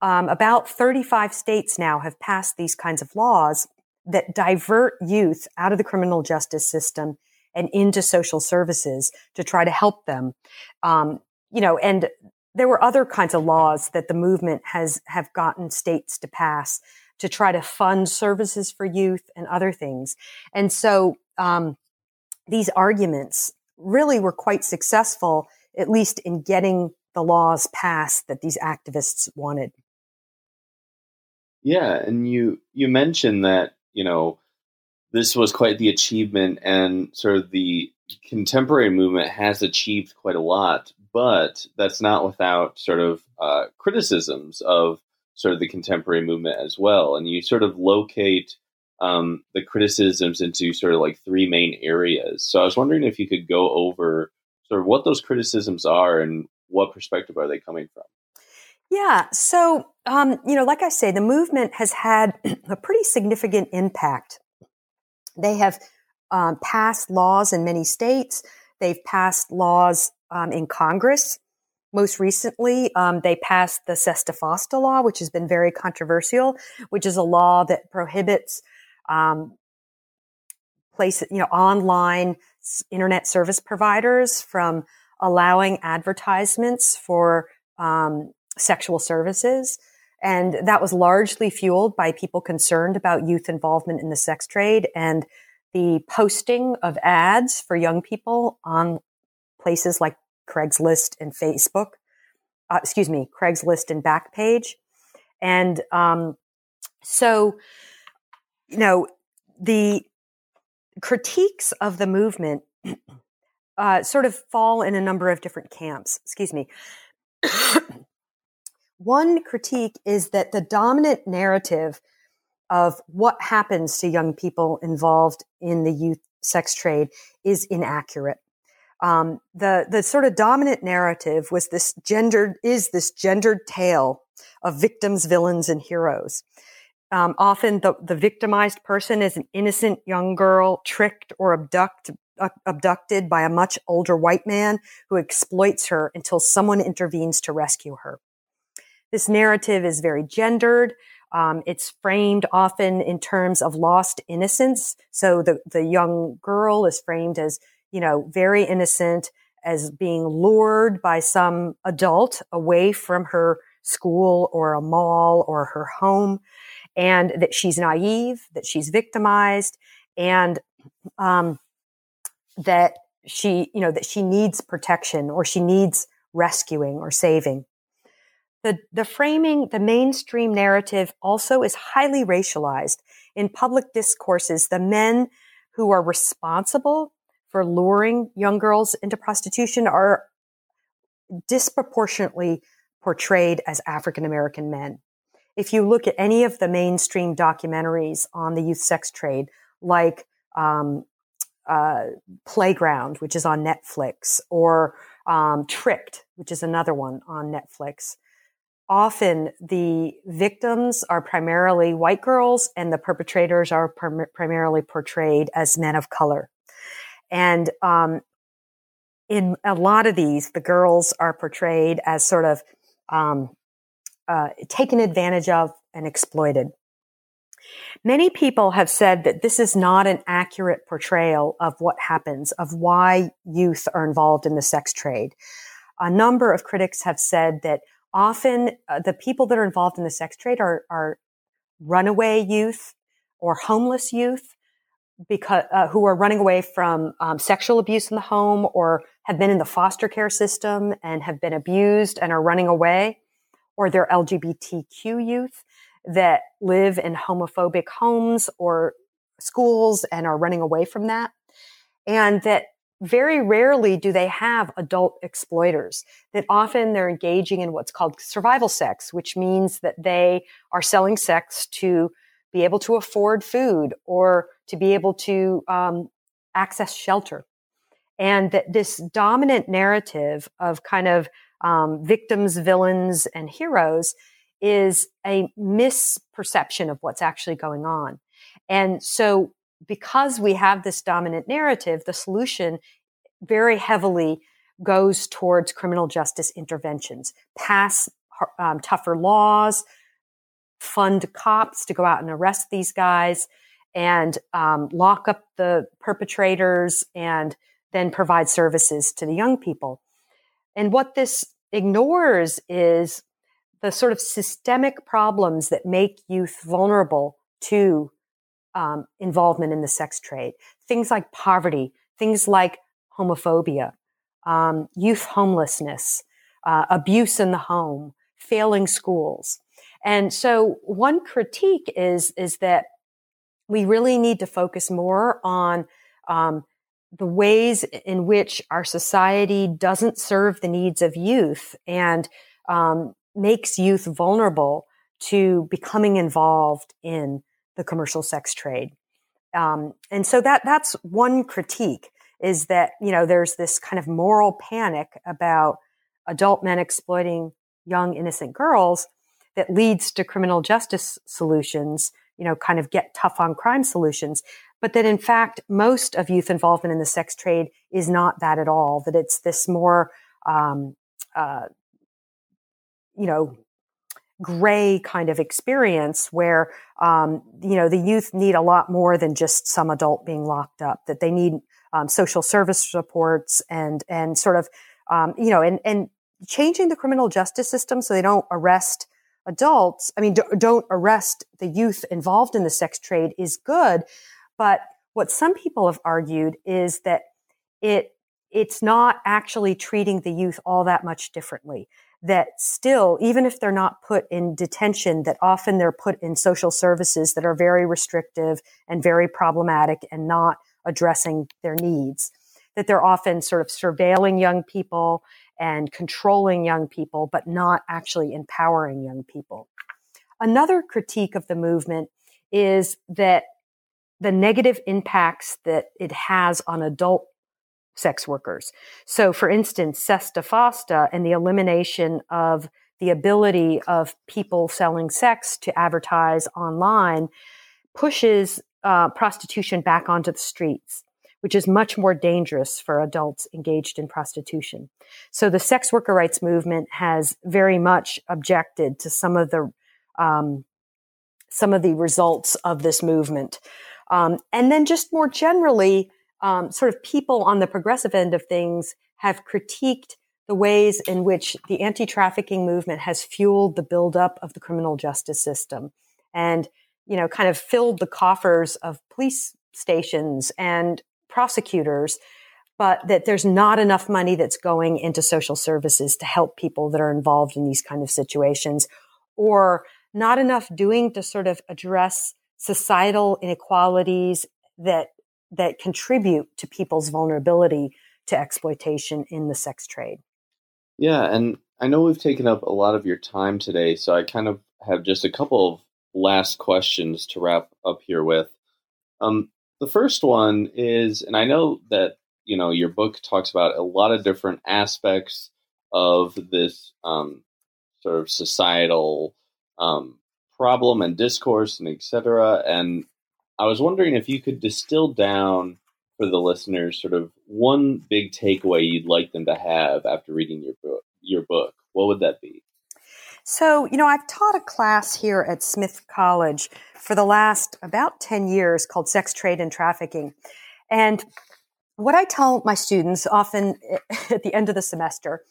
um, about 35 states now have passed these kinds of laws that divert youth out of the criminal justice system and into social services to try to help them. Um, you know, and there were other kinds of laws that the movement has have gotten states to pass to try to fund services for youth and other things. And so um, these arguments really were quite successful, at least in getting the laws passed that these activists wanted. Yeah, and you you mentioned that you know this was quite the achievement, and sort of the contemporary movement has achieved quite a lot, but that's not without sort of uh, criticisms of sort of the contemporary movement as well. And you sort of locate um, the criticisms into sort of like three main areas. So I was wondering if you could go over sort of what those criticisms are and what perspective are they coming from? Yeah. So, um, you know, like I say, the movement has had a pretty significant impact. They have um, passed laws in many states. They've passed laws um, in Congress. Most recently, um, they passed the Sesta Fosta law, which has been very controversial, which is a law that prohibits um, place, you know, online internet service providers from allowing advertisements for um, sexual services. And that was largely fueled by people concerned about youth involvement in the sex trade and the posting of ads for young people on places like Craigslist and Facebook. Uh, excuse me, Craigslist and Backpage. And um, so, you know, the critiques of the movement uh, sort of fall in a number of different camps. Excuse me. One critique is that the dominant narrative of what happens to young people involved in the youth sex trade is inaccurate. Um, the the sort of dominant narrative was this gendered is this gendered tale of victims, villains, and heroes. Um, often, the the victimized person is an innocent young girl tricked or abduct, uh, abducted by a much older white man who exploits her until someone intervenes to rescue her. This narrative is very gendered. Um, it's framed often in terms of lost innocence. So the, the young girl is framed as, you know, very innocent, as being lured by some adult away from her school or a mall or her home, and that she's naive, that she's victimized, and um, that she, you know, that she needs protection or she needs rescuing or saving. The, the framing, the mainstream narrative also is highly racialized. In public discourses, the men who are responsible for luring young girls into prostitution are disproportionately portrayed as African American men. If you look at any of the mainstream documentaries on the youth sex trade, like um, uh, Playground, which is on Netflix, or um, Tricked, which is another one on Netflix, often the victims are primarily white girls and the perpetrators are prim- primarily portrayed as men of color. And um, in a lot of these, the girls are portrayed as sort of um, uh, taken advantage of and exploited. Many people have said that this is not an accurate portrayal of what happens, of why youth are involved in the sex trade. A number of critics have said that often uh, the people that are involved in the sex trade are, are runaway youth or homeless youth because uh, who are running away from um, sexual abuse in the home or have been in the foster care system and have been abused and are running away or they're LGBTQ youth that live in homophobic homes or schools and are running away from that. And that very rarely do they have adult exploiters that often they're engaging in what's called survival sex, which means that they are selling sex to be able to afford food or to be able to um, access shelter. And that this dominant narrative of kind of um, victims, villains, and heroes is a misperception of what's actually going on. And so, because we have this dominant narrative, the solution very heavily goes towards criminal justice interventions, pass um, tougher laws, fund cops to go out and arrest these guys, and um, lock up the perpetrators, and then provide services to the young people. And what this ignores is the sort of systemic problems that make youth vulnerable to um, involvement in the sex trade. Things like poverty, things like homophobia, um, youth homelessness, uh, abuse in the home, failing schools. And so one critique is, is that we really need to focus more on um, the ways in which our society doesn't serve the needs of youth and um, makes youth vulnerable to becoming involved in the commercial sex trade. Um, and so that that's one critique is that you know there's this kind of moral panic about adult men exploiting young innocent girls that leads to criminal justice solutions you know kind of get tough on crime solutions but that in fact, most of youth involvement in the sex trade is not that at all, that it's this more, um, uh, you know, gray kind of experience where, um, you know, the youth need a lot more than just some adult being locked up, that they need um, social service supports and, and sort of, um, you know, and, and changing the criminal justice system so they don't arrest adults. I mean, don't arrest the youth involved in the sex trade is good. But what some people have argued is that it it's not actually treating the youth all that much differently. That still, even if they're not put in detention, that often they're put in social services that are very restrictive and very problematic and not addressing their needs. That they're often sort of surveilling young people and controlling young people, but not actually empowering young people. Another critique of the movement is that the negative impacts that it has on adult sex workers. So, for instance, Sesta Fosta and the elimination of the ability of people selling sex to advertise online pushes uh, prostitution back onto the streets, which is much more dangerous for adults engaged in prostitution. So, the sex worker rights movement has very much objected to some of the um, some of the results of this movement. Um, and then just more generally, um, sort of people on the progressive end of things have critiqued the ways in which the anti-trafficking movement has fueled the buildup of the criminal justice system and, you know, kind of filled the coffers of police stations and prosecutors, but that there's not enough money that's going into social services to help people that are involved in these kind of situations or not enough doing to sort of address societal inequalities that that contribute to people's vulnerability to exploitation in the sex trade. Yeah, and I know we've taken up a lot of your time today, so I kind of have just a couple of last questions to wrap up here with. Um, the first one is, and I know that you know your book talks about a lot of different aspects of this um, sort of societal um, problem and discourse and etc. And I was wondering if you could distill down for the listeners sort of one big takeaway you'd like them to have after reading your book. Your book, what would that be? So, you know, I've taught a class here at Smith College for the last about 10 years called Sex Trade and Trafficking. And what I tell my students often at the end of the semester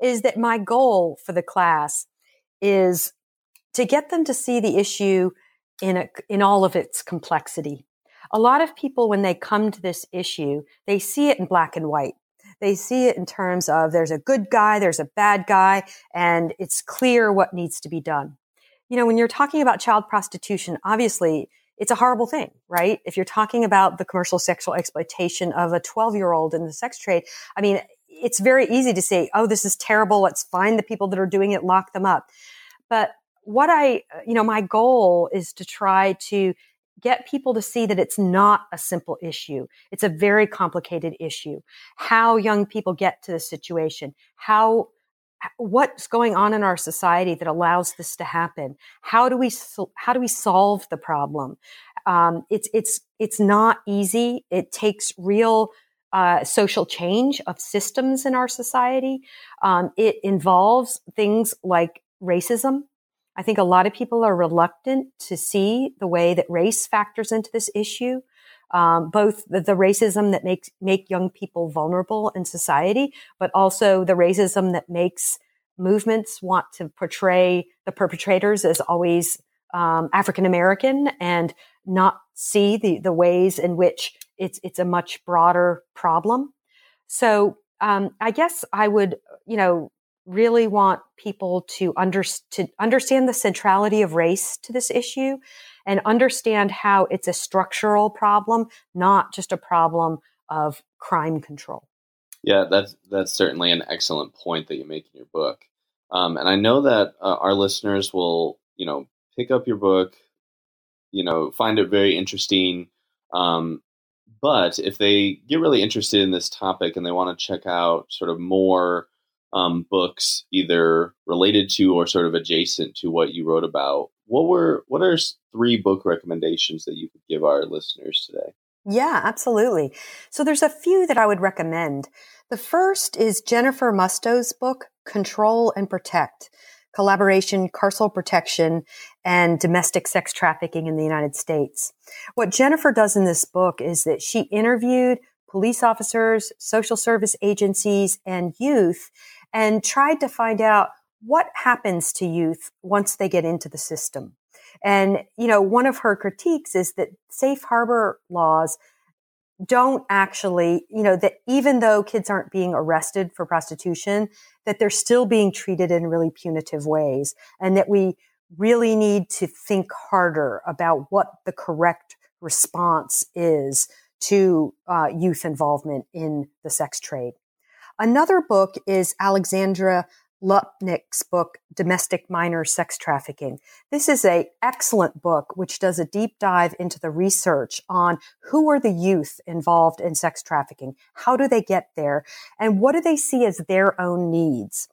is that my goal for the class is to get them to see the issue in a, in all of its complexity. A lot of people, when they come to this issue, they see it in black and white. They see it in terms of there's a good guy, there's a bad guy, and it's clear what needs to be done. You know, when you're talking about child prostitution, obviously it's a horrible thing, right? If you're talking about the commercial sexual exploitation of a 12 year old in the sex trade, I mean, it's very easy to say, oh, this is terrible. Let's find the people that are doing it, lock them up. But what I, you know, my goal is to try to get people to see that it's not a simple issue. It's a very complicated issue. How young people get to the situation, how what's going on in our society that allows this to happen? How do we how do we solve the problem? Um, it's it's it's not easy. It takes real uh, social change of systems in our society. Um, it involves things like racism. I think a lot of people are reluctant to see the way that race factors into this issue. Um, both the, the, racism that makes make young people vulnerable in society, but also the racism that makes movements want to portray the perpetrators as always um, African American and not see the the ways in which it's it's a much broader problem. So um, I guess I would, you know, really want people to, under, to understand the centrality of race to this issue and understand how it's a structural problem, not just a problem of crime control. Yeah, that's that's certainly an excellent point that you make in your book, um, and I know that uh, our listeners will, you know, pick up your book, you know, find it very interesting. Um, but if they get really interested in this topic and they want to check out sort of more um, books, either related to or sort of adjacent to what you wrote about, what were what are three book recommendations that you could give our listeners today? Yeah, absolutely. So there's a few that I would recommend. The first is Jennifer Musto's book, Control and Protect collaboration, carceral protection, and domestic sex trafficking in the United States. What Jennifer does in this book is that she interviewed police officers, social service agencies, and youth and tried to find out what happens to youth once they get into the system. And, you know, one of her critiques is that safe harbor laws don't actually, you know, that even though kids aren't being arrested for prostitution, that they're still being treated in really punitive ways and that we really need to think harder about what the correct response is to uh, youth involvement in the sex trade. Another book is Alexandra Lutnick's book, Domestic Minor Sex Trafficking. This is a excellent book which does a deep dive into the research on who are the youth involved in sex trafficking, how do they get there, and what do they see as their own needs.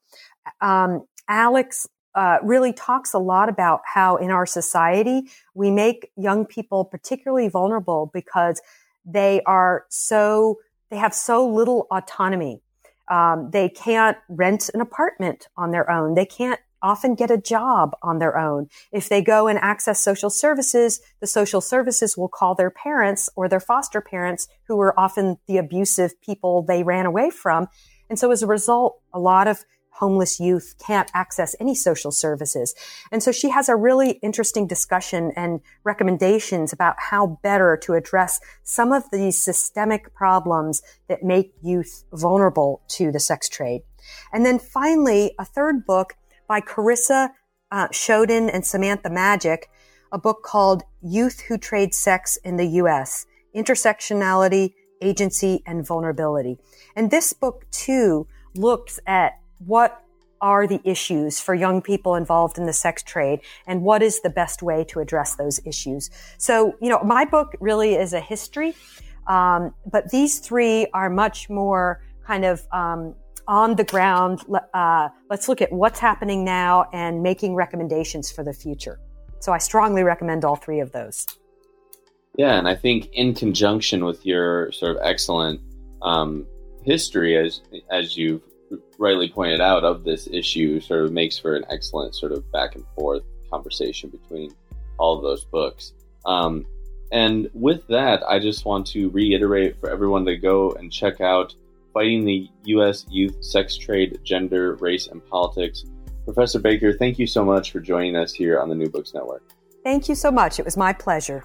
Um, Alex uh, really talks a lot about how in our society we make young people particularly vulnerable because they are so they have so little autonomy um, they can't rent an apartment on their own. They can't often get a job on their own. If they go and access social services, the social services will call their parents or their foster parents, who are often the abusive people they ran away from. And so as a result, a lot of homeless youth can't access any social services. And so she has a really interesting discussion and recommendations about how better to address some of these systemic problems that make youth vulnerable to the sex trade. And then finally, a third book by Carisa uh, Showden and Samantha Majic, a book called Youth Who Trade Sex in the U.S. intersectionality, agency, and vulnerability. And this book too looks at what are the issues for young people involved in the sex trade and what is the best way to address those issues. So, you know, my book really is a history, um, but these three are much more kind of um, on the ground. Uh, let's look at what's happening now and making recommendations for the future. So I strongly recommend all three of those. Yeah, and I think in conjunction with your sort of excellent um, history, as as you've rightly pointed out, of this issue, sort of makes for an excellent sort of back and forth conversation between all of those books. Um, and with that, I just want to reiterate for everyone to go and check out Fighting the U.S. Youth Sex Trade, Gender, Race, and Politics. Professor Baker, thank you so much for joining us here on the New Books Network. Thank you so much. It was my pleasure.